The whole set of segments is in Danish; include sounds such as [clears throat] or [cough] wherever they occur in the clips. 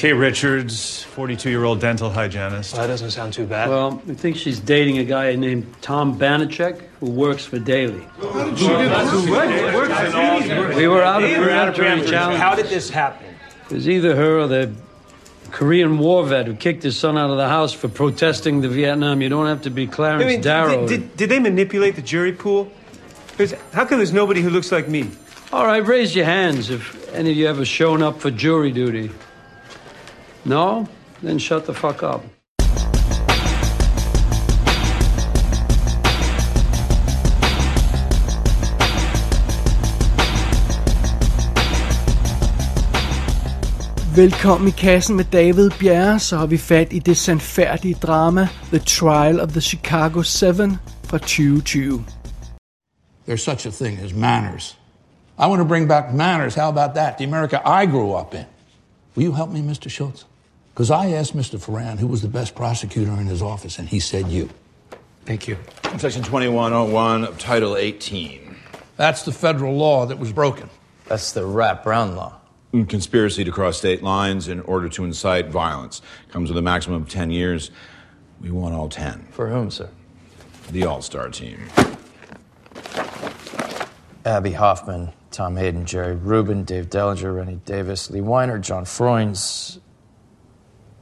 Kay Richards, 42 year old dental hygienist. Well, that doesn't sound too bad. Well, we think she's dating a guy named Tom Banachek who works for Daly. We were out of preparatory challenge. How did this happen? It was either her or the Korean war vet who kicked his son out of the house for protesting the Vietnam. You don't have to be Clarence I mean, Darrow. did, did, did they manipulate the jury pool? how come there's nobody who looks like me? All right, raise your hands if any of you ever shown up for jury duty. No? Then shut the fuck up. Velkommen i kassen med David Bjerre, så har vi fat i det sandfærdige drama The Trial of the Chicago 7 fra 2020. There's such a thing as manners. I want to bring back manners. How about that? The America I grew up in. Will you help me, Mr. Schultz? Because I asked Mr. Ferran who was the best prosecutor in his office, and he said you. Thank you. Section 2101 of Title 18. That's the federal law that was broken. That's the Rat Brown law. Mm, conspiracy to cross state lines in order to incite violence comes with a maximum of 10 years. We want all 10. For whom, sir? The All Star team. Abby Hoffman, Tom Hayden, Jerry Rubin, Dave Dellinger, Rennie Davis, Lee Weiner, John Freunds,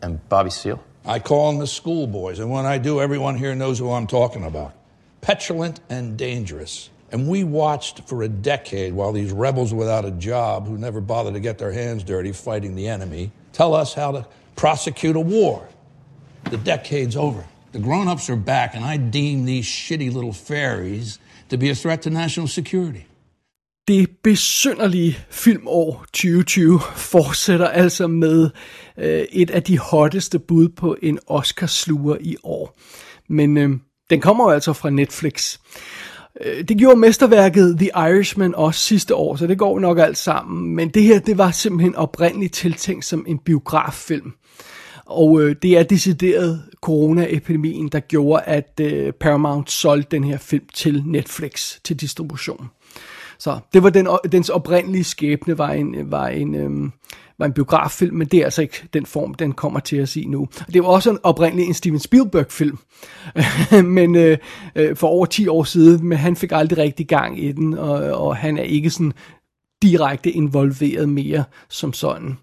and Bobby Seale. I call them the schoolboys, and when I do, everyone here knows who I'm talking about. Petulant and dangerous. And we watched for a decade while these rebels without a job who never bothered to get their hands dirty fighting the enemy tell us how to prosecute a war. The decade's over. The grown ups are back, and I deem these shitty little fairies to be a threat to national security. Det besynderlige filmår 2020 fortsætter altså med øh, et af de hotteste bud på en Oscarsluger i år. Men øh, den kommer jo altså fra Netflix. Øh, det gjorde mesterværket The Irishman også sidste år, så det går nok alt sammen. Men det her, det var simpelthen oprindeligt tiltænkt som en biograffilm. Og øh, det er decideret coronaepidemien, der gjorde, at øh, Paramount solgte den her film til Netflix til distribution. Så det var den, dens oprindelige skæbne, var en, var en, øhm, var en biograffilm, men det er altså ikke den form, den kommer til at se nu. Det var også en oprindelig en Steven Spielberg-film, [laughs] men øh, øh, for over 10 år siden, men han fik aldrig rigtig gang i den, og, og han er ikke sådan direkte involveret mere som sådan.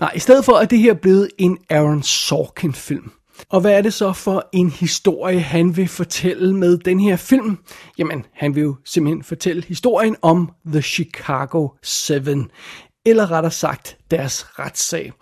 Nej, i stedet for er det her blevet en Aaron Sorkin-film. Og hvad er det så for en historie, han vil fortælle med den her film? Jamen, han vil jo simpelthen fortælle historien om The Chicago 7. Eller rettere sagt, deres retssag.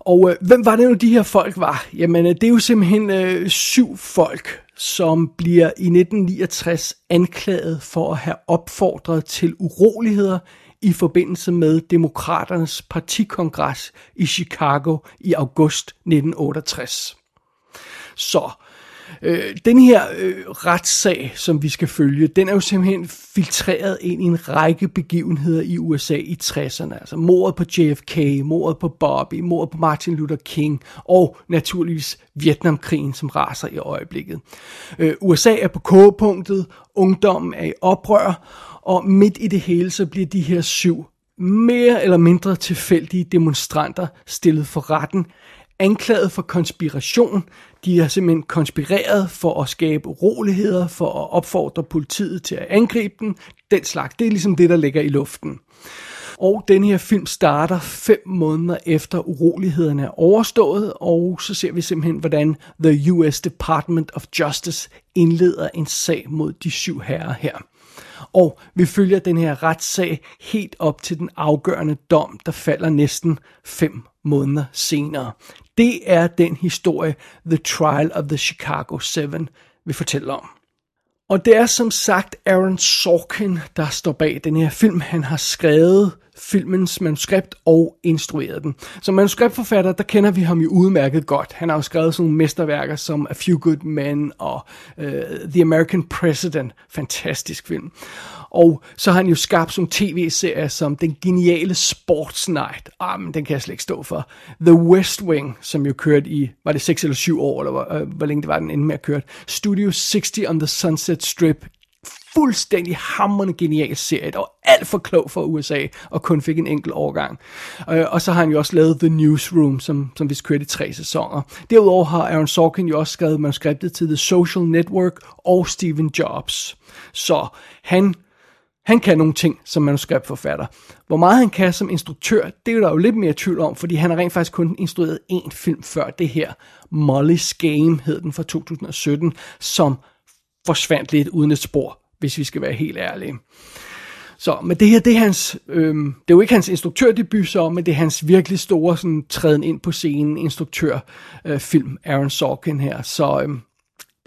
Og øh, hvem var det nu, de her folk var? Jamen, øh, det er jo simpelthen øh, syv folk, som bliver i 1969 anklaget for at have opfordret til uroligheder i forbindelse med Demokraternes partikongres i Chicago i august 1968. Så øh, den her øh, retssag, som vi skal følge, den er jo simpelthen filtreret ind i en række begivenheder i USA i 60'erne. Altså mordet på JFK, mordet på Bobby, mordet på Martin Luther King og naturligvis Vietnamkrigen, som raser i øjeblikket. Øh, USA er på kogepunktet, ungdommen er i oprør, og midt i det hele så bliver de her syv mere eller mindre tilfældige demonstranter stillet for retten, anklaget for konspiration. De har simpelthen konspireret for at skabe uroligheder, for at opfordre politiet til at angribe dem. Den slags, det er ligesom det, der ligger i luften. Og den her film starter fem måneder efter urolighederne er overstået, og så ser vi simpelthen, hvordan The US Department of Justice indleder en sag mod de syv herrer her. Og vi følger den her retssag helt op til den afgørende dom, der falder næsten fem måneder senere. Det er den historie, The Trial of the Chicago 7 vil fortælle om. Og det er som sagt Aaron Sorkin, der står bag den her film. Han har skrevet filmens manuskript og instrueret den. Som manuskriptforfatter, der kender vi ham jo udmærket godt. Han har jo skrevet sådan nogle mesterværker som A Few Good Men og uh, The American President. Fantastisk film. Og så har han jo skabt sådan tv-serier som den geniale Sports Night. Ah, men den kan jeg slet ikke stå for. The West Wing, som jo kørte i, var det 6 eller 7 år, eller hvor, øh, hvor længe det var, den endte med at køre. Studio 60 on the Sunset Strip fuldstændig hammerende genial serie, der alt for klog for USA, og kun fik en enkelt årgang. Øh, og så har han jo også lavet The Newsroom, som, som vist kørte i tre sæsoner. Derudover har Aaron Sorkin jo også skrevet manuskriptet til The Social Network og Steven Jobs. Så han han kan nogle ting som manuskriptforfatter. Hvor meget han kan som instruktør, det er der jo lidt mere tvivl om, fordi han har rent faktisk kun instrueret én film før det her. Molly's Game hed den fra 2017, som forsvandt lidt uden et spor, hvis vi skal være helt ærlige. Så, men det her, det er hans, øhm, det er jo ikke hans instruktørdebut så, men det er hans virkelig store sådan, træden ind på scenen instruktørfilm, øh, Aaron Sorkin her. Så øhm,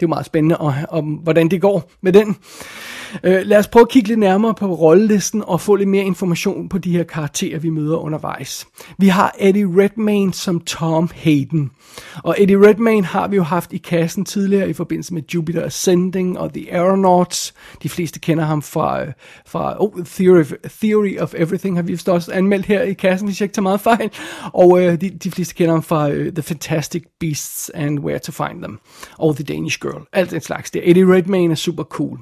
det er jo meget spændende, og, og, hvordan det går med den. Øh, lad os prøve at kigge lidt nærmere på rollelisten og få lidt mere information på de her karakterer, vi møder undervejs. Vi har Eddie Redmayne som Tom Hayden. Og Eddie Redmayne har vi jo haft i kassen tidligere i forbindelse med Jupiter Ascending og The Aeronauts. De fleste kender ham fra, øh, fra oh, Theory, of, Theory of Everything, har vi også anmeldt her i kassen, hvis jeg ikke tager meget fejl. Og øh, de, de fleste kender ham fra øh, The Fantastic Beasts and Where to Find Them. Og The Danish Girl. Alt den slags der. Eddie Redmayne er super cool.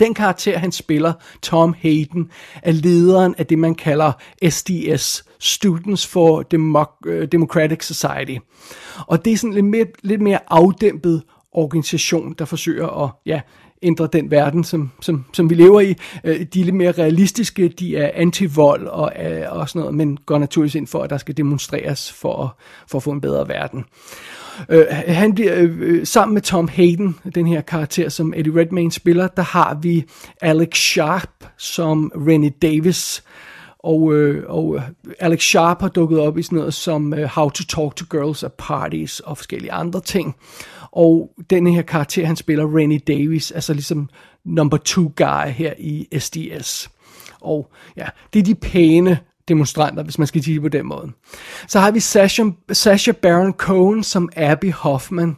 Den karakter, han spiller, Tom Hayden, er lederen af det, man kalder SDS, Students for øh, Democratic Society. Og det er sådan lidt mere, lidt mere afdæmpet organisation, der forsøger at ja, ændre den verden, som, som, som vi lever i. Øh, de er lidt mere realistiske, de er anti-vold og, øh, og sådan noget, men går naturligvis ind for, at der skal demonstreres for, for at få en bedre verden. Øh, han bliver øh, øh, sammen med Tom Hayden, den her karakter, som Eddie Redmayne spiller, der har vi Alex Sharp som Rennie Davis. Og, øh, og øh, Alex Sharp har dukket op i sådan noget som øh, How to Talk to Girls at Parties og forskellige andre ting. Og den her karakter, han spiller, Rennie Davis, altså ligesom number two guy her i SDS. Og ja, det er de pæne demonstranter, hvis man skal sige på den måde. Så har vi Sasha, Sasha Baron Cohen som Abby Hoffman.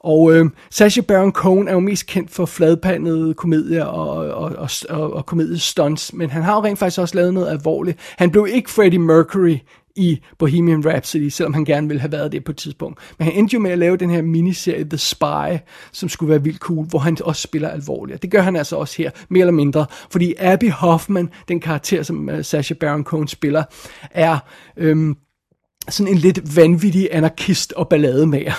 Og øh, Sasha Baron Cohen er jo mest kendt for fladpandede komedier og, og, og, og, og komediestunts, men han har jo rent faktisk også lavet noget alvorligt. Han blev ikke Freddie Mercury i Bohemian Rhapsody, selvom han gerne ville have været det på et tidspunkt. Men han endte jo med at lave den her miniserie The Spy, som skulle være vildt cool, hvor han også spiller alvorligt. Det gør han altså også her, mere eller mindre. Fordi Abby Hoffman, den karakter, som uh, Sacha Baron Cohen spiller, er... Øhm, sådan en lidt vanvittig anarkist og ballademager.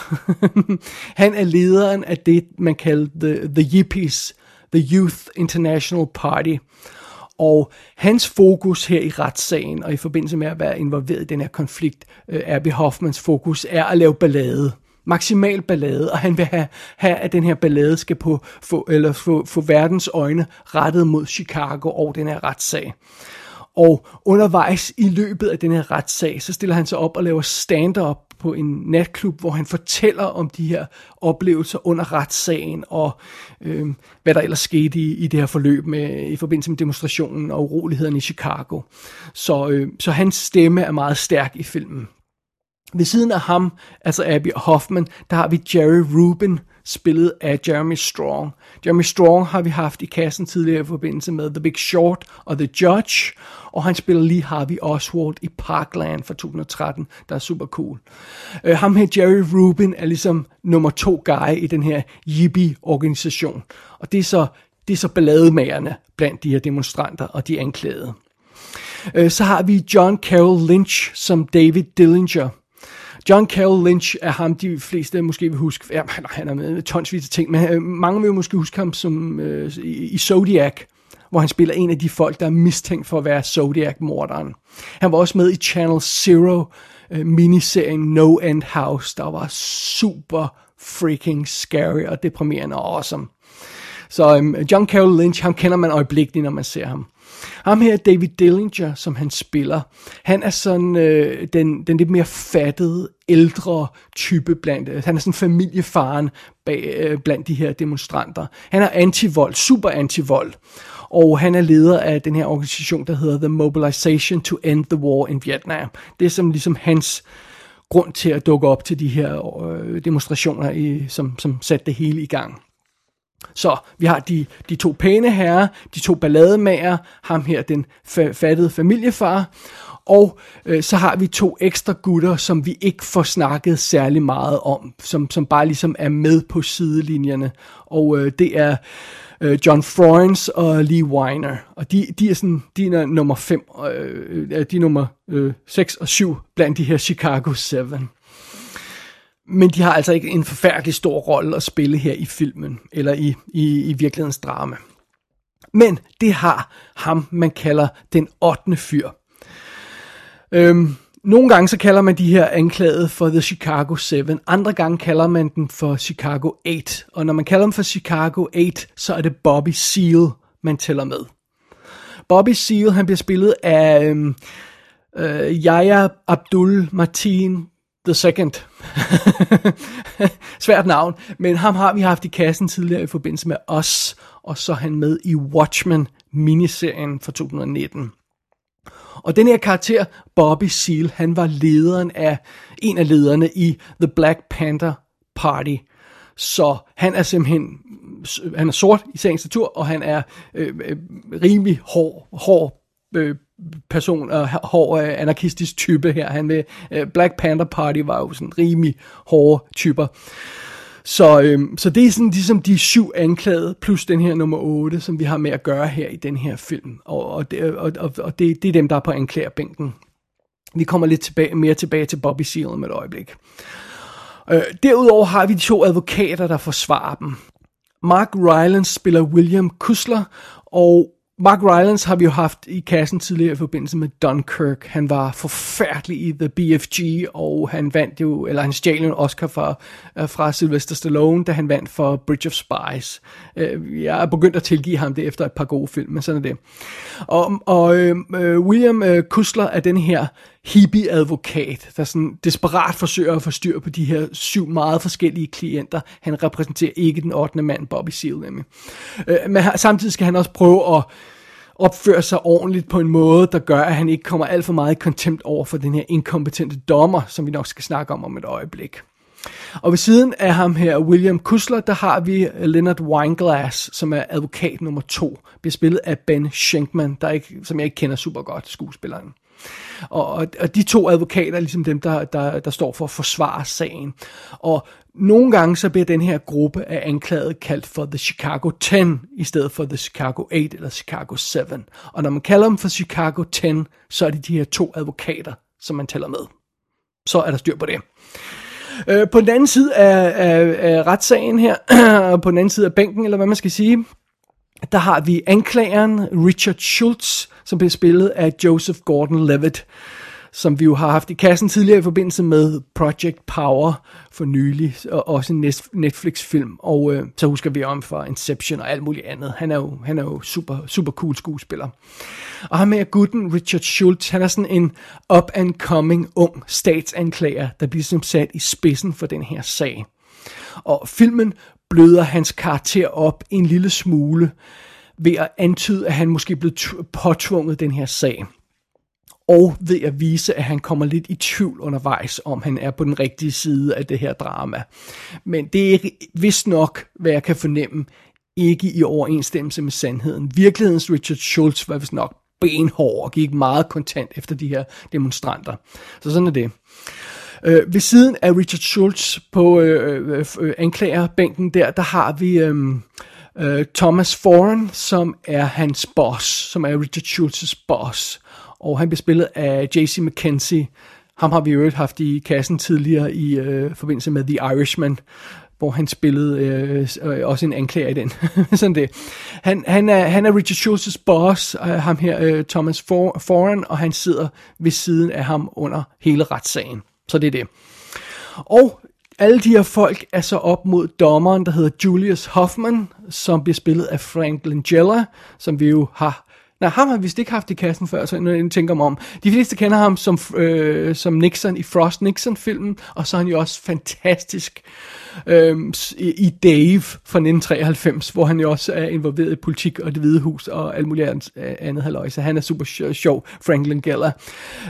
[laughs] han er lederen af det, man kalder the, the Yippies, The Youth International Party. Og hans fokus her i retssagen, og i forbindelse med at være involveret i den her konflikt, er Abby Hoffmans fokus, er at lave ballade. Maksimal ballade, og han vil have, have at den her ballade skal på, få, eller få, få verdens øjne rettet mod Chicago og den her retssag. Og undervejs i løbet af den her retssag, så stiller han sig op og laver stand-up på en natklub, hvor han fortæller om de her oplevelser under retssagen, og øh, hvad der ellers skete i, i det her forløb med, i forbindelse med demonstrationen og urolighederne i Chicago. Så, øh, så hans stemme er meget stærk i filmen. Ved siden af ham, altså Abby Hoffman, der har vi Jerry Rubin, spillet af Jeremy Strong. Jeremy Strong har vi haft i kassen tidligere i forbindelse med The Big Short og The Judge, og han spiller lige Harvey Oswald i Parkland fra 2013, der er super cool. Øh, ham her, Jerry Rubin, er ligesom nummer to guy i den her Yippie-organisation, og det er så, det er så ballademagerne blandt de her demonstranter og de anklagede. Øh, så har vi John Carroll Lynch som David Dillinger. John Carroll Lynch er ham, de fleste måske vil huske, ja, han er med tonsvis af ting, men øh, mange vil måske huske ham som øh, i, i Zodiac, hvor han spiller en af de folk, der er mistænkt for at være Zodiac-morderen. Han var også med i Channel Zero, øh, miniserien No End House, der var super freaking scary og deprimerende og awesome. Så um, John Carroll Lynch, ham kender man øjeblikkeligt, når man ser ham. Ham her, David Dillinger, som han spiller, han er sådan øh, den, den lidt mere fattede, ældre type blandt, øh, han er sådan familiefaren bag, øh, blandt de her demonstranter. Han er antivold, super antivold, og han er leder af den her organisation, der hedder The Mobilization to End the War in Vietnam. Det er som ligesom hans grund til at dukke op til de her øh, demonstrationer, i, som, som satte det hele i gang. Så vi har de, de to pæne herrer, de to ballademager, ham her, den fa- fattede familiefar, og øh, så har vi to ekstra gutter, som vi ikke får snakket særlig meget om, som, som bare ligesom er med på sidelinjerne. Og øh, det er øh, John Froins og Lee Weiner. Og de, de er sådan, de er nummer 5, øh, de er nummer øh, 6 og 7 blandt de her Chicago 7. Men de har altså ikke en forfærdelig stor rolle at spille her i filmen, eller i, i, i virkelighedens drama. Men det har ham, man kalder den 8. fyr. Øhm, nogle gange så kalder man de her anklagede for The Chicago 7, andre gange kalder man den for Chicago 8. Og når man kalder dem for Chicago 8, så er det Bobby Seale, man tæller med. Bobby Seale, han bliver spillet af øhm, øh, Yahya Abdul Martin The Second. [laughs] Svært navn, men ham har vi haft i kassen tidligere i forbindelse med os, og så er han med i Watchmen miniserien fra 2019. Og den her karakter, Bobby Seal, han var lederen af, en af lederne i The Black Panther Party. Så han er simpelthen, han er sort i sagens natur, og han er øh, øh, rimelig hård, hård øh, person og hård øh, anarkistisk type her. Han med øh, Black Panther Party var jo sådan rimelig hårde typer. Så, øhm, så det er sådan ligesom de syv anklagede, plus den her nummer 8, som vi har med at gøre her i den her film. Og, og, det, og, og, og det, det er dem, der er på anklagerbænken. Vi kommer lidt tilbage, mere tilbage til Bobby Seale med et øjeblik. Øh, derudover har vi de to advokater, der forsvarer dem. Mark Rylance spiller William Kusler, og Mark Rylance har vi jo haft i kassen tidligere i forbindelse med Dunkirk. Han var forfærdelig i The BFG, og han vandt jo, eller han stjal en Oscar fra, øh, fra Sylvester Stallone, da han vandt for Bridge of Spies. Øh, jeg er begyndt at tilgive ham det efter et par gode film, men sådan er det. Og, og øh, øh William Kusler er den her hippie-advokat, der sådan desperat forsøger at få styr på de her syv meget forskellige klienter. Han repræsenterer ikke den 8. mand, Bobby Seale nemlig. Øh, men samtidig skal han også prøve at opføre sig ordentligt på en måde, der gør, at han ikke kommer alt for meget i kontempt over for den her inkompetente dommer, som vi nok skal snakke om om et øjeblik. Og ved siden af ham her, William Kusler, der har vi Leonard Wineglass, som er advokat nummer to, spillet af Ben Schenkman, der ikke, som jeg ikke kender super godt, skuespilleren. Og, og, og de to advokater er ligesom dem, der, der, der står for at forsvare sagen. Og nogle gange så bliver den her gruppe af anklaget kaldt for The Chicago 10, i stedet for The Chicago 8 eller Chicago 7. Og når man kalder dem for Chicago 10, så er det de her to advokater, som man tæller med. Så er der styr på det. Øh, på den anden side af, af, af retssagen her, [clears throat] på den anden side af bænken, eller hvad man skal sige, der har vi anklageren Richard Schultz, som bliver spillet af Joseph Gordon-Levitt, som vi jo har haft i kassen tidligere i forbindelse med Project Power for nylig, og også en Netflix-film, og øh, så husker vi om for Inception og alt muligt andet. Han er jo, han er jo super, super cool skuespiller. Og ham med gutten Richard Schultz, han er sådan en up-and-coming ung statsanklager, der bliver som sat i spidsen for den her sag. Og filmen bløder hans karakter op en lille smule ved at antyde, at han måske blev påtvunget den her sag. Og ved at vise, at han kommer lidt i tvivl undervejs, om han er på den rigtige side af det her drama. Men det er vist nok, hvad jeg kan fornemme, ikke i overensstemmelse med sandheden. Virkelighedens Richard Schultz var vist nok benhård og gik meget kontant efter de her demonstranter. Så sådan er det. Øh, ved siden af Richard Schultz på øh, øh, øh, anklagerbænken der, der har vi øh, øh, Thomas Foran, som er hans boss, som er Richard Schultz's boss. Og han bliver spillet af J.C. McKenzie. Ham har vi jo haft i kassen tidligere i øh, forbindelse med The Irishman, hvor han spillede øh, øh også en anklager i den. [laughs] Sådan det. Han, han, er, han er Richard Schultz's boss, øh, ham her, øh, Thomas For, Foran, og han sidder ved siden af ham under hele retssagen. Så det er det. Og alle de her folk er så op mod dommeren, der hedder Julius Hoffman, som bliver spillet af Frank Langella, som vi jo har Nej, ham har vi vist ikke haft i kassen før, så jeg tænker mig om. De fleste kender ham som, øh, som Nixon i Frost Nixon-filmen, og så er han jo også fantastisk øh, i Dave fra 1993, hvor han jo også er involveret i politik og det hvide hus og alt muligt andet halløj. Så han er super sjov, Frank Langella.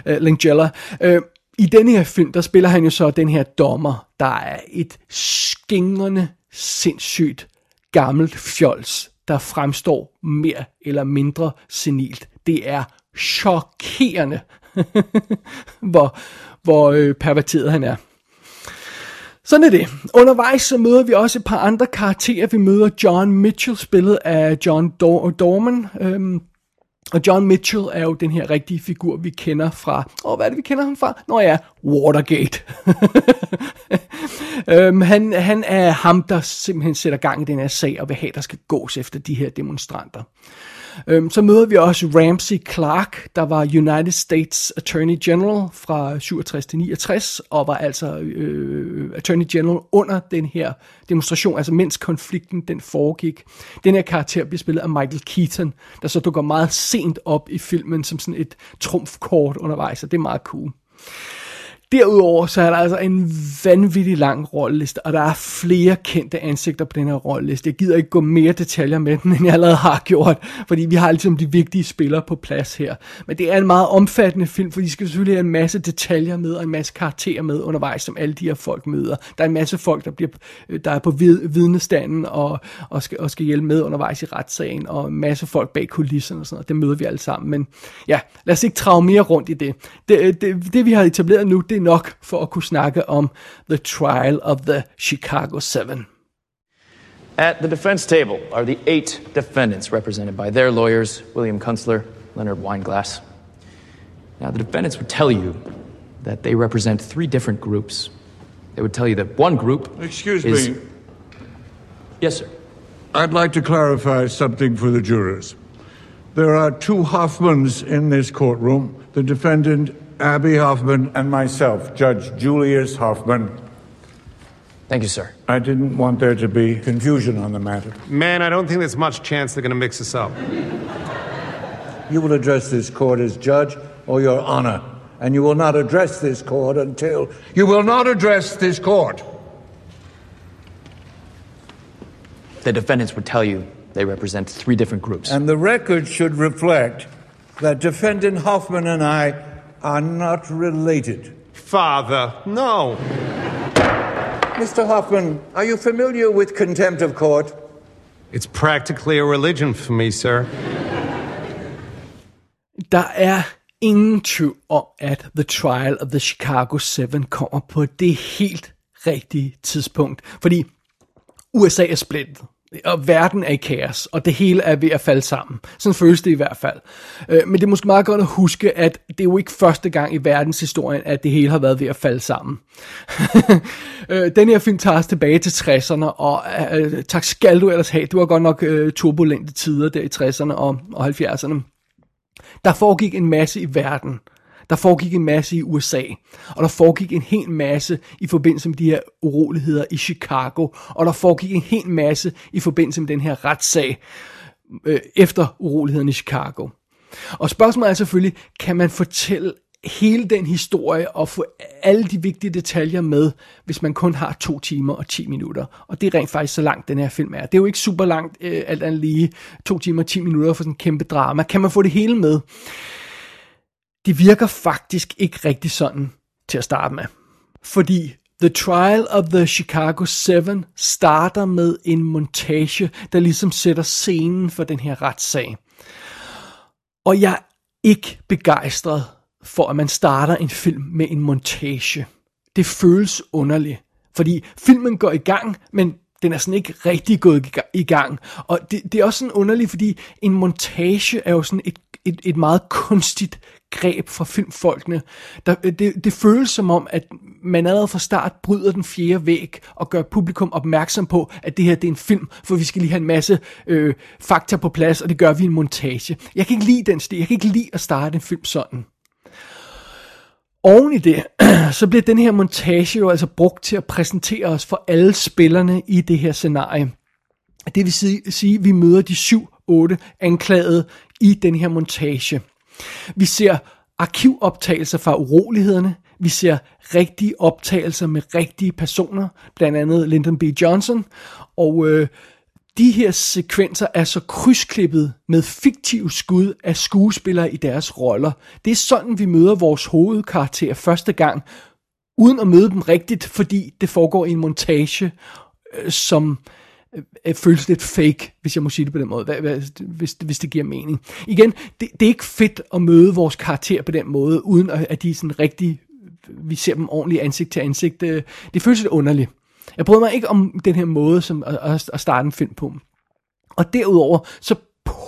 Øh, Langella. Øh, i denne her film, der spiller han jo så den her dommer, der er et skingrende, sindssygt gammelt fjols, der fremstår mere eller mindre senilt. Det er chokerende, [laughs] hvor, hvor øh, perverteret han er. Sådan er det. Undervejs så møder vi også et par andre karakterer. Vi møder John Mitchell, spillet af John Dor- Dorman. Øhm, og John Mitchell er jo den her rigtige figur, vi kender fra... Åh, hvad er det, vi kender ham fra? Nå ja, Watergate. [laughs] øhm, han, han er ham, der simpelthen sætter gang i den her sag, og vil have, der skal gås efter de her demonstranter. Øhm, så møder vi også Ramsey Clark, der var United States Attorney General fra 67 til 69, og var altså øh, Attorney General under den her demonstration, altså mens konflikten den foregik. Den her karakter bliver spillet af Michael Keaton, der så dukker meget sent op i filmen som sådan et trumfkort undervejs, og det er meget cool. Derudover så er der altså en vanvittig lang rolleliste, og der er flere kendte ansigter på den her rolleliste. Jeg gider ikke gå mere detaljer med den, end jeg allerede har gjort, fordi vi har ligesom de vigtige spillere på plads her. Men det er en meget omfattende film, for de skal selvfølgelig have en masse detaljer med, og en masse karakterer med undervejs, som alle de her folk møder. Der er en masse folk, der, bliver, øh, der er på vidnestanden og, og, skal, og skal hjælpe med undervejs i retssagen, og en masse folk bag kulisserne og sådan noget. Det møder vi alle sammen. Men ja, lad os ikke trage mere rundt i det. Det, øh, det, det vi har etableret nu, det er nok for at kunne snakke om The Trial of the Chicago 7. At the defense table are the eight defendants represented by their lawyers, William Kunstler, Leonard Weinglass. Now, the defendants would tell you that they represent three different groups. They would tell you that one group Excuse is. me. Yes, sir. I'd like to clarify something for the jurors. There are two Hoffmans in this courtroom the defendant, Abby Hoffman, and myself, Judge Julius Hoffman. Thank you, sir. I didn't want there to be confusion on the matter. Man, I don't think there's much chance they're going to mix us up. You will address this court as judge or your honor, and you will not address this court until. You will not address this court. The defendants would tell you they represent three different groups. And the record should reflect that defendant Hoffman and I are not related. Father, no. Mr. Hoffman, are you familiar with contempt of court? It's practically a religion for me, sir. Der er ingen tvivl om, at The Trial of the Chicago 7 kommer på det helt rigtige tidspunkt. Fordi USA er splittet, og verden er i kaos, og det hele er ved at falde sammen. Sådan føles det i hvert fald. Øh, Men det er måske meget godt at huske, at det er jo ikke første gang i verdenshistorien, at det hele har været ved at falde sammen. [laughs] Øh, Den her film tager os tilbage til 60'erne, og øh, øh, tak skal du ellers have. Det var godt nok øh, turbulente tider der i 60'erne og, og 70'erne. Der foregik en masse i verden. Der foregik en masse i USA. Og der foregik en hel masse i forbindelse med de her uroligheder i Chicago. Og der foregik en hel masse i forbindelse med den her retssag øh, efter urolighederne i Chicago. Og spørgsmålet er selvfølgelig, kan man fortælle hele den historie og få alle de vigtige detaljer med, hvis man kun har to timer og 10 minutter. Og det er rent faktisk så langt, den her film er. Det er jo ikke super langt, øh, alt andet lige, to timer og 10 minutter for sådan en kæmpe drama. Kan man få det hele med? Det virker faktisk ikke rigtig sådan til at starte med. Fordi The Trial of the Chicago 7 starter med en montage, der ligesom sætter scenen for den her retssag. Og jeg er ikke begejstret for, at man starter en film med en montage. Det føles underligt, fordi filmen går i gang, men den er sådan ikke rigtig gået i gang. Og det, det er også sådan underligt, fordi en montage er jo sådan et, et, et meget kunstigt greb fra filmfolkene. Der, øh, det, det føles som om, at man allerede fra start bryder den fjerde væg og gør publikum opmærksom på, at det her det er en film, for vi skal lige have en masse øh, fakta på plads, og det gør vi i en montage. Jeg kan ikke lide den stil. Jeg kan ikke lide at starte en film sådan. Oven i det, [clears throat] så bliver den her montage jo altså brugt til at præsentere os for alle spillerne i det her scenarie. Det vil sige, at vi møder de 7-8 anklagede i den her montage. Vi ser arkivoptagelser fra urolighederne. Vi ser rigtige optagelser med rigtige personer, blandt andet Lyndon B. Johnson. Og øh, de her sekvenser er så krydsklippet med fiktive skud af skuespillere i deres roller. Det er sådan, vi møder vores hovedkarakter første gang, uden at møde dem rigtigt, fordi det foregår i en montage, øh, som Øh, øh, føles lidt fake, hvis jeg må sige det på den måde, hvad, hvad, hvis, hvis det giver mening. Igen, det, det er ikke fedt at møde vores karakter på den måde, uden at, at de er sådan rigtig, vi ser dem ordentligt ansigt til ansigt. Det, det føles lidt underligt. Jeg bryder mig ikke om den her måde som at, at starte en film på. Og derudover, så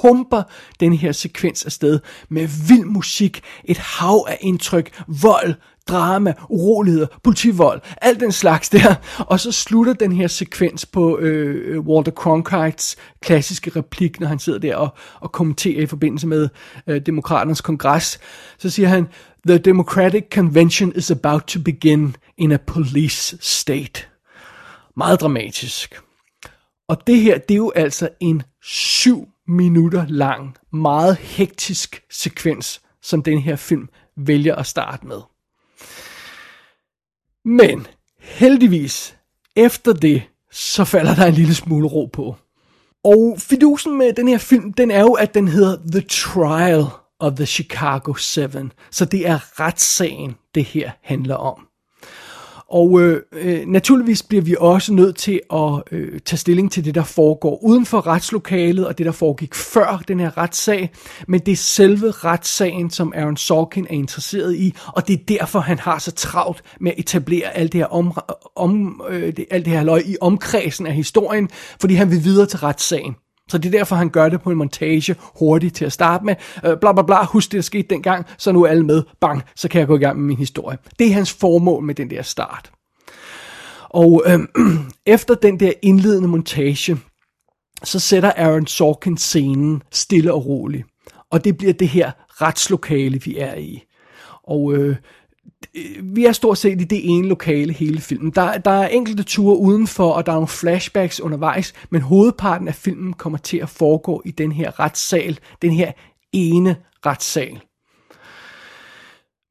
pumper den her sekvens afsted med vild musik, et hav af indtryk, vold, drama, uroligheder, politivold, alt den slags der. Og så slutter den her sekvens på øh, Walter Cronkites klassiske replik, når han sidder der og, og kommenterer i forbindelse med øh, demokraternes kongres. Så siger han, The Democratic Convention is about to begin in a police state. Meget dramatisk. Og det her, det er jo altså en syv minutter lang, meget hektisk sekvens, som den her film vælger at starte med. Men heldigvis, efter det, så falder der en lille smule ro på. Og fidusen med den her film, den er jo, at den hedder The Trial of the Chicago 7. Så det er retssagen, det her handler om. Og øh, øh, naturligvis bliver vi også nødt til at øh, tage stilling til det, der foregår uden for retslokalet, og det, der foregik før den her retssag. Men det er selve retssagen, som Aaron Sorkin er interesseret i, og det er derfor, han har så travlt med at etablere alt det her, om, om, øh, det, alt det her løg i omkredsen af historien, fordi han vil videre til retssagen. Så det er derfor, han gør det på en montage hurtigt til at starte med. Øh, bla bla bla, husk det, der skete dengang, så nu er alle med. Bang, så kan jeg gå i gang med min historie. Det er hans formål med den der start. Og øh, [clears throat] efter den der indledende montage, så sætter Aaron Sorkin scenen stille og roligt. Og det bliver det her retslokale, vi er i. Og øh, Øh, vi er stort set i det ene lokale hele filmen. Der, der er enkelte ture udenfor, og der er nogle flashbacks undervejs, men hovedparten af filmen kommer til at foregå i den her retssal, den her ene retssal.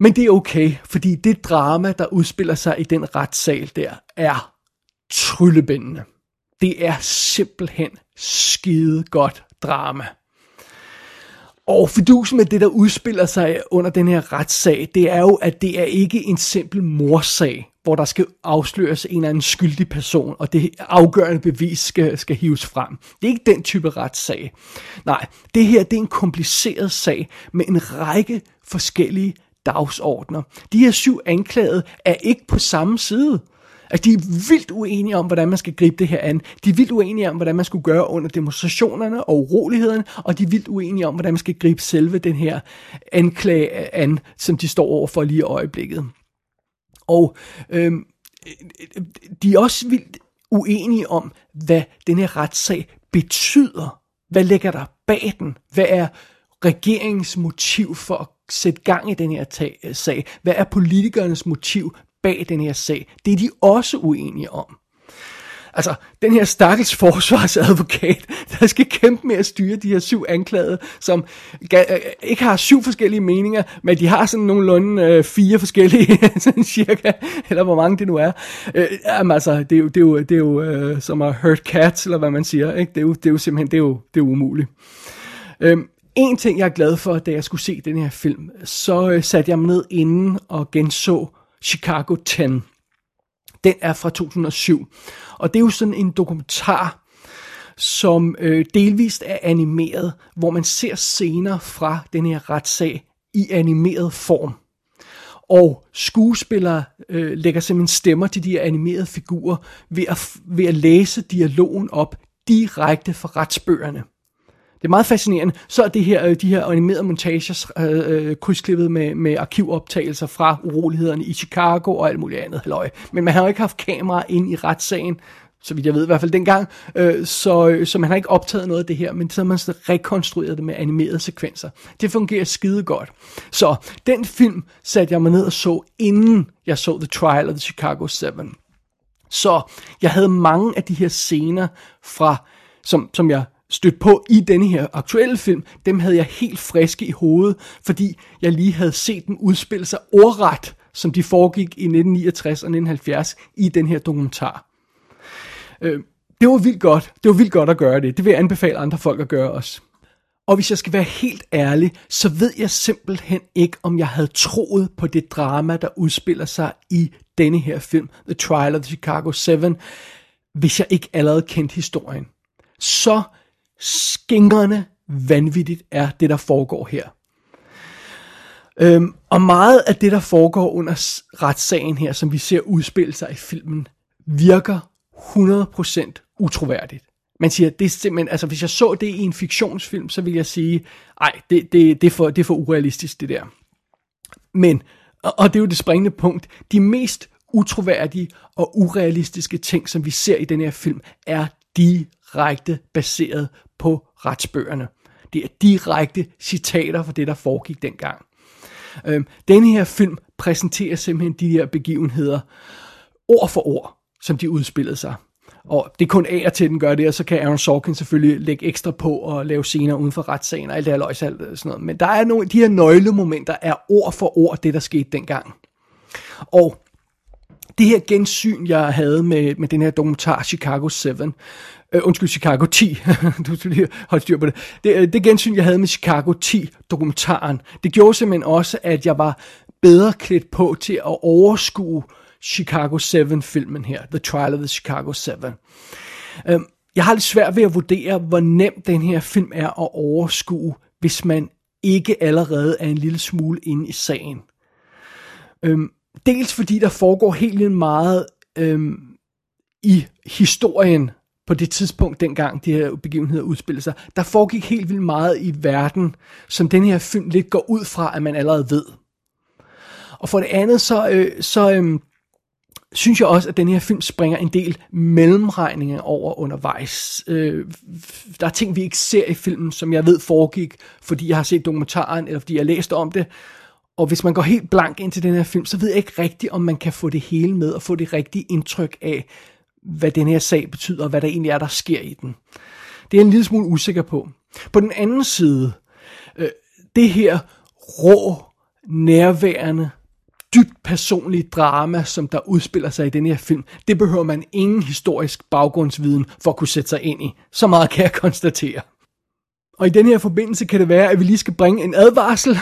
Men det er okay, fordi det drama, der udspiller sig i den retssal der, er tryllebændende. Det er simpelthen skide godt drama. Og fidusen med det, der udspiller sig under den her retssag, det er jo, at det er ikke en simpel morsag, hvor der skal afsløres en eller anden skyldig person, og det afgørende bevis skal, skal hives frem. Det er ikke den type retssag. Nej, det her det er en kompliceret sag med en række forskellige dagsordner. De her syv anklagede er ikke på samme side. Altså, de er vildt uenige om, hvordan man skal gribe det her an. De er vildt uenige om, hvordan man skulle gøre under demonstrationerne og urolighederne, og de er vildt uenige om, hvordan man skal gribe selve den her anklage an, som de står over for lige i øjeblikket. Og øhm, de er også vildt uenige om, hvad den her retssag betyder. Hvad ligger der bag den? Hvad er regeringens motiv for at sætte gang i den her sag? Hvad er politikernes motiv bag den her sag. Det er de også uenige om. Altså, den her stakkels [laughs] forsvarsadvokat, der skal kæmpe med at styre de her syv anklagede, som øh, ikke har syv forskellige meninger, men de har sådan nogenlunde øh, fire forskellige, [laughs] sådan cirka, eller hvor mange det nu er. Øh, jamen altså, det er jo, det er jo, det er jo øh, som at hurt cats, eller hvad man siger. Ikke? Det, er jo, det er jo simpelthen, det er jo, det er umuligt. Øh, en ting, jeg er glad for, da jeg skulle se den her film, så øh, satte jeg mig ned inden og genså Chicago 10. Den er fra 2007. Og det er jo sådan en dokumentar, som øh, delvist er animeret, hvor man ser scener fra den her retssag i animeret form. Og skuespillere øh, lægger simpelthen stemmer til de her animerede figurer ved at, ved at læse dialogen op direkte fra retsbøgerne. Det er meget fascinerende. Så er det her, øh, de her animerede montager øh, øh, krydsklippet med, med arkivoptagelser fra urolighederne i Chicago og alt muligt andet. Halløj. Men man har jo ikke haft kamera ind i retssagen, så vidt jeg ved i hvert fald dengang, øh, så, øh, så man har ikke optaget noget af det her, men så har man så rekonstrueret det med animerede sekvenser. Det fungerer skide godt. Så den film satte jeg mig ned og så, inden jeg så The Trial of the Chicago 7. Så jeg havde mange af de her scener fra, som, som jeg stødt på i denne her aktuelle film, dem havde jeg helt friske i hovedet, fordi jeg lige havde set dem udspille sig ordret, som de foregik i 1969 og 1970 i den her dokumentar. Øh, det var vildt godt. Det var vildt godt at gøre det. Det vil jeg anbefale andre folk at gøre også. Og hvis jeg skal være helt ærlig, så ved jeg simpelthen ikke, om jeg havde troet på det drama, der udspiller sig i denne her film, The Trial of the Chicago 7, hvis jeg ikke allerede kendte historien. Så skængerne vanvittigt er det, der foregår her. Øhm, og meget af det, der foregår under retssagen her, som vi ser udspille sig i filmen, virker 100% utroværdigt. Man siger, det er simpelthen, altså hvis jeg så det i en fiktionsfilm, så vil jeg sige, ej, det, det, det, er, for, det er for urealistisk det der. Men, og, og det er jo det springende punkt, de mest utroværdige og urealistiske ting, som vi ser i den her film, er de direkte baseret på retsbøgerne. Det er direkte citater fra det, der foregik dengang. Øhm, denne her film præsenterer simpelthen de her begivenheder ord for ord, som de udspillede sig. Og det er kun af og til, den gør det, og så kan Aaron Sorkin selvfølgelig lægge ekstra på og lave scener uden for retssagen og alt det her løjs, alt sådan noget. Men der er nogle, de her nøglemomenter er ord for ord det, der skete dengang. Og det her gensyn, jeg havde med, med den her dokumentar Chicago 7, øh, undskyld, Chicago 10, [laughs] du skal lige holde styr på det. det. Øh, det gensyn, jeg havde med Chicago 10 dokumentaren, det gjorde simpelthen også, at jeg var bedre klædt på til at overskue Chicago 7-filmen her, The Trial of the Chicago 7. Øhm, Jeg har lidt svært ved at vurdere, hvor nem den her film er at overskue, hvis man ikke allerede er en lille smule inde i sagen. Øhm, dels fordi der foregår helt vildt meget øhm, i historien på det tidspunkt, dengang de her begivenheder udspillede sig. Der foregik helt vildt meget i verden, som den her film lidt går ud fra, at man allerede ved. Og for det andet, så, øh, så øh, synes jeg også, at den her film springer en del mellemregninger over undervejs. Øh, der er ting, vi ikke ser i filmen, som jeg ved foregik, fordi jeg har set dokumentaren, eller fordi jeg har læst om det. Og hvis man går helt blank ind til den her film, så ved jeg ikke rigtigt, om man kan få det hele med, og få det rigtige indtryk af, hvad den her sag betyder, og hvad der egentlig er, der sker i den. Det er jeg en lille smule usikker på. På den anden side, øh, det her rå, nærværende, dybt personlige drama, som der udspiller sig i den her film, det behøver man ingen historisk baggrundsviden for at kunne sætte sig ind i. Så meget kan jeg konstatere. Og i den her forbindelse kan det være, at vi lige skal bringe en advarsel.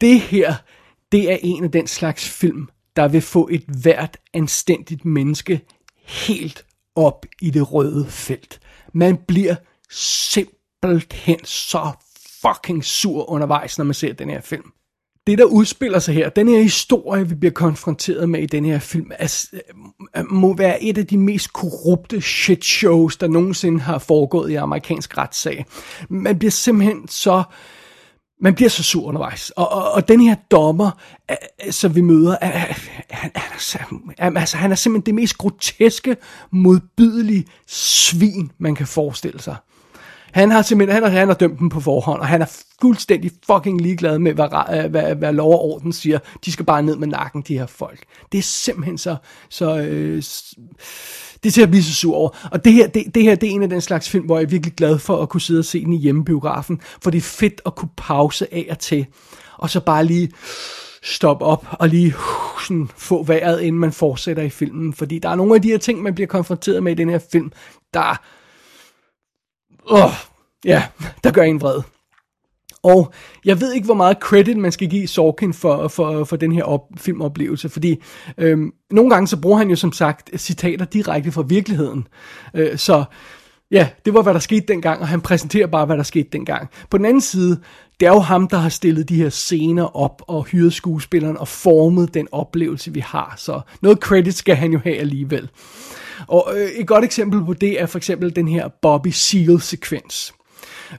Det her, det er en af den slags film, der vil få et hvert anstændigt menneske helt op i det røde felt. Man bliver simpelthen så fucking sur undervejs, når man ser den her film. Det, der udspiller sig her, den her historie, vi bliver konfronteret med i den her film, er, må være et af de mest korrupte shitshows, der nogensinde har foregået i amerikansk retssag. Man bliver simpelthen så man bliver så sur undervejs. Og, og, og den her dommer, øh, øh, som vi møder, er, han, han, er, altså, han er simpelthen det mest groteske, modbydelige svin, man kan forestille sig. Han har simpelthen han har, han har dømt dem på forhånd, og han er fuldstændig fucking ligeglad med, hvad, øh, hvad, hvad lov og orden siger. De skal bare ned med nakken, de her folk. Det er simpelthen så... så øh, det er til at blive så sur over. Og det her, det, det her, det er en af den slags film, hvor jeg er virkelig glad for at kunne sidde og se den i hjemmebiografen, for det er fedt at kunne pause af og til, og så bare lige stoppe op og lige uh, sådan, få vejret, inden man fortsætter i filmen. Fordi der er nogle af de her ting, man bliver konfronteret med i den her film, der Åh, ja, der gør en vred. Og jeg ved ikke, hvor meget credit man skal give Sorkin for, for, for den her op, filmoplevelse, fordi øhm, nogle gange så bruger han jo som sagt citater direkte fra virkeligheden. Øh, så ja, det var, hvad der skete dengang, og han præsenterer bare, hvad der skete dengang. På den anden side, det er jo ham, der har stillet de her scener op og hyret skuespilleren og formet den oplevelse, vi har. Så noget credit skal han jo have alligevel. Og øh, et godt eksempel på det er for eksempel den her Bobby Seal-sekvens.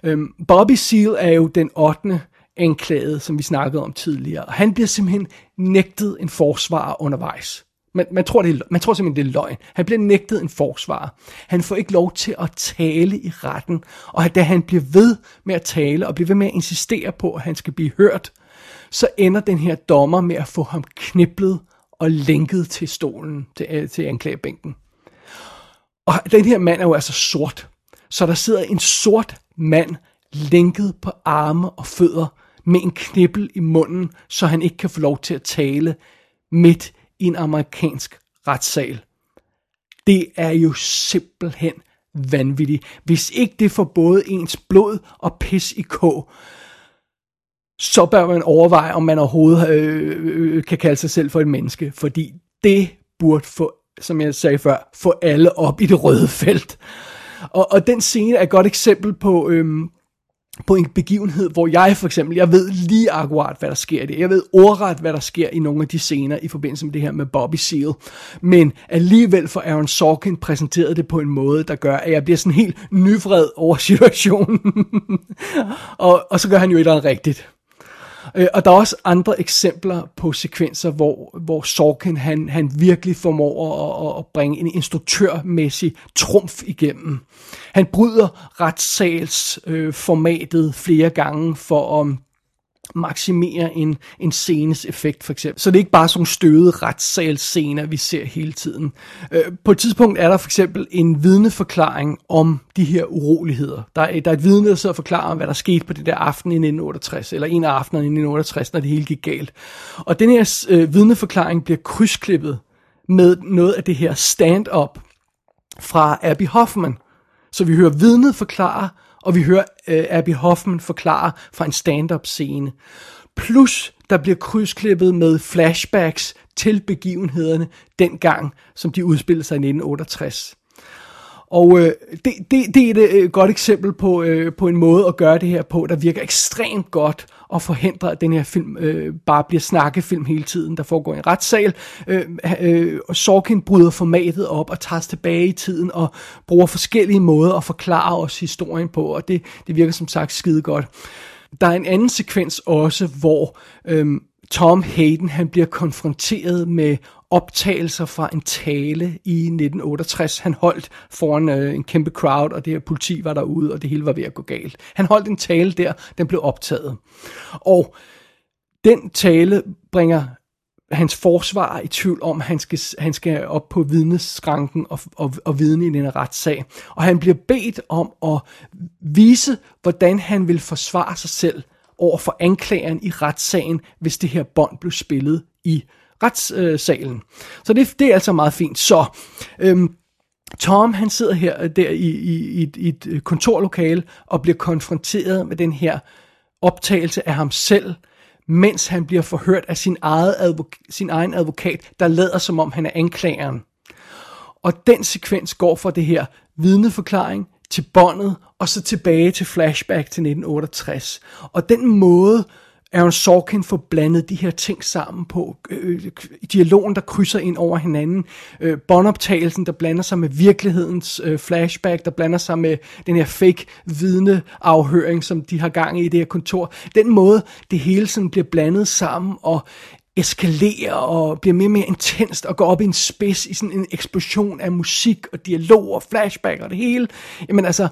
Øhm, Bobby Seal er jo den 8. anklagede, som vi snakkede om tidligere. Og han bliver simpelthen nægtet en forsvar undervejs. Man, man, tror, det er, man tror simpelthen, det er løgn. Han bliver nægtet en forsvar. Han får ikke lov til at tale i retten. Og da han bliver ved med at tale, og bliver ved med at insistere på, at han skal blive hørt, så ender den her dommer med at få ham kniblet og lænket til stolen, til, øh, til anklagebænken. Og den her mand er jo altså sort. Så der sidder en sort mand lænket på arme og fødder med en knibbel i munden, så han ikke kan få lov til at tale midt i en amerikansk retssal. Det er jo simpelthen vanvittigt. Hvis ikke det får både ens blod og pis i kog, så bør man overveje, om man overhovedet øh, øh, øh, kan kalde sig selv for et menneske, fordi det burde få som jeg sagde før, få alle op i det røde felt. Og, og den scene er et godt eksempel på, øhm, på en begivenhed, hvor jeg for eksempel, jeg ved lige akkurat, hvad der sker i det. Jeg ved ordret, hvad der sker i nogle af de scener i forbindelse med det her med Bobby Seal. Men alligevel får Aaron Sorkin præsenteret det på en måde, der gør, at jeg bliver sådan helt nyvred over [laughs] situationen. og, og så gør han jo et eller andet rigtigt. Øh, og der er også andre eksempler på sekvenser, hvor, hvor Sorkin han, han virkelig formår at, at bringe en instruktørmæssig trumf igennem. Han bryder retssalsformatet øh, flere gange for at maksimere en, en scenes effekt, for eksempel. Så det er ikke bare sådan støde retssalscener, vi ser hele tiden. Øh, på et tidspunkt er der for eksempel en vidneforklaring om de her uroligheder. Der er, der er et vidne, der sidder og forklarer hvad der skete på det der aften i 1968, eller en af aftenerne i 1968, når det hele gik galt. Og den her øh, vidneforklaring bliver krydsklippet med noget af det her stand-up fra Abby Hoffman. Så vi hører vidnet forklare, og vi hører øh, Abby Hoffman forklare fra en stand-up scene. Plus, der bliver krydsklippet med flashbacks til begivenhederne dengang, som de udspillede sig i 1968. Og øh, det, det, det er et øh, godt eksempel på, øh, på en måde at gøre det her på, der virker ekstremt godt og forhindre, at den her film øh, bare bliver snakkefilm hele tiden, der foregår i en retssal. Øh, øh, og Sorkin bryder formatet op og tager os tilbage i tiden og bruger forskellige måder at forklare os historien på, og det, det virker som sagt skide godt. Der er en anden sekvens også, hvor øh, Tom Hayden han bliver konfronteret med optagelser fra en tale i 1968. Han holdt foran øh, en kæmpe crowd, og det her politi var derude, og det hele var ved at gå galt. Han holdt en tale der, den blev optaget. Og den tale bringer hans forsvar i tvivl om, at han skal, han skal op på vidneskranken og, og, og vidne i den retssag. Og han bliver bedt om at vise, hvordan han vil forsvare sig selv over for anklageren i retssagen, hvis det her bånd blev spillet i retssalen. Så det, det er altså meget fint. Så øhm, Tom han sidder her øh, der i, i, i, et, i et øh, kontorlokale og bliver konfronteret med den her optagelse af ham selv, mens han bliver forhørt af sin, eget advok- sin egen advokat, der lader som om han er anklageren. Og den sekvens går fra det her vidneforklaring til båndet, og så tilbage til flashback til 1968. Og den måde, Aaron Sorkin får blandet de her ting sammen på. Øh, dialogen, der krydser ind over hinanden. Øh, båndoptagelsen, der blander sig med virkelighedens øh, flashback, der blander sig med den her fake vidneafhøring, som de har gang i i det her kontor. Den måde, det hele sådan bliver blandet sammen, og eskalerer og bliver mere og mere intenst og går op i en spids i sådan en eksplosion af musik og dialog og flashback og det hele. Jamen altså,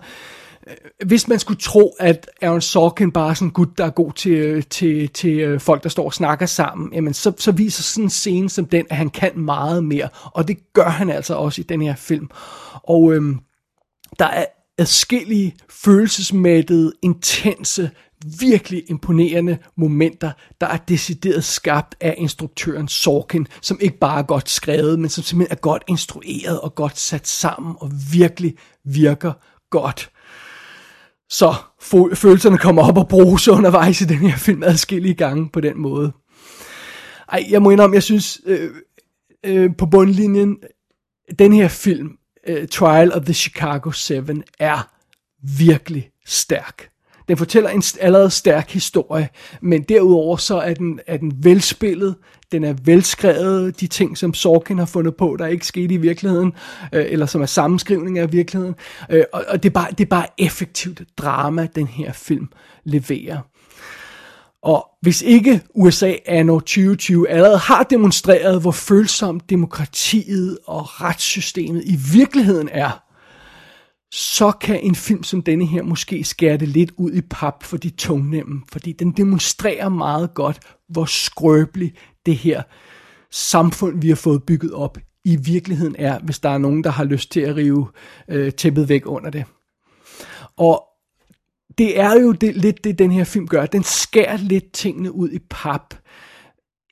øh, hvis man skulle tro, at Aaron Sorkin bare er sådan en gut, der er god til, øh, til, til øh, folk, der står og snakker sammen, jamen så, så viser sådan en scene som den, at han kan meget mere. Og det gør han altså også i den her film. Og øhm, der er adskillige følelsesmættede, intense virkelig imponerende momenter, der er decideret skabt af instruktøren Sorkin, som ikke bare er godt skrevet, men som simpelthen er godt instrueret og godt sat sammen og virkelig virker godt. Så følelserne kommer op og bruges undervejs i den her film adskillige gange på den måde. Ej, jeg må indrømme, jeg synes øh, øh, på bundlinjen, den her film, øh, Trial of the Chicago 7, er virkelig stærk. Den fortæller en allerede stærk historie, men derudover så er den, er den velspillet, den er velskrevet, de ting, som Sorkin har fundet på, der ikke skete i virkeligheden, øh, eller som er sammenskrivning af virkeligheden. Øh, og og det, er bare, det er bare effektivt drama, den her film leverer. Og hvis ikke USA anno 2020 allerede har demonstreret, hvor følsomt demokratiet og retssystemet i virkeligheden er, så kan en film som denne her måske skære det lidt ud i pap for de tungnemme, fordi den demonstrerer meget godt, hvor skrøbeligt det her samfund, vi har fået bygget op, i virkeligheden er, hvis der er nogen, der har lyst til at rive øh, tæppet væk under det. Og det er jo det, lidt det, den her film gør. Den skærer lidt tingene ud i pap.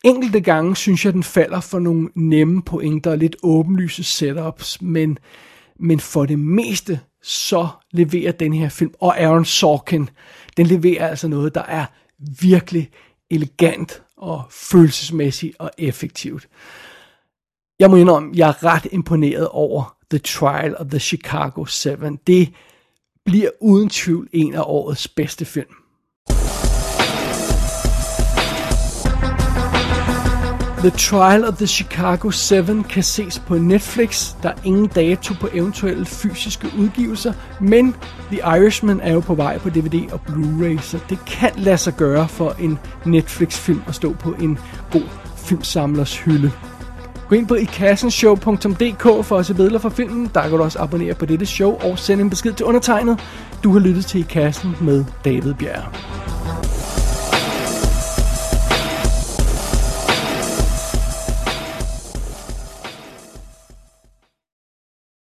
Enkelte gange synes jeg, den falder for nogle nemme pointer og lidt åbenlyse setups, men men for det meste, så leverer den her film, og Aaron Sorkin, den leverer altså noget, der er virkelig elegant og følelsesmæssigt og effektivt. jeg må indrømme, jeg er ret imponeret over The Trial of the Chicago 7. Det bliver uden tvivl en af årets bedste film. The Trial of the Chicago 7 kan ses på Netflix. Der er ingen dato på eventuelle fysiske udgivelser, men The Irishman er jo på vej på DVD og Blu-ray, så det kan lade sig gøre for en Netflix-film at stå på en god filmsamlers hylde. Gå ind på ikassenshow.dk for at se billeder fra filmen. Der kan du også abonnere på dette show og sende en besked til undertegnet. Du har lyttet til I Kassen med David Bjerg.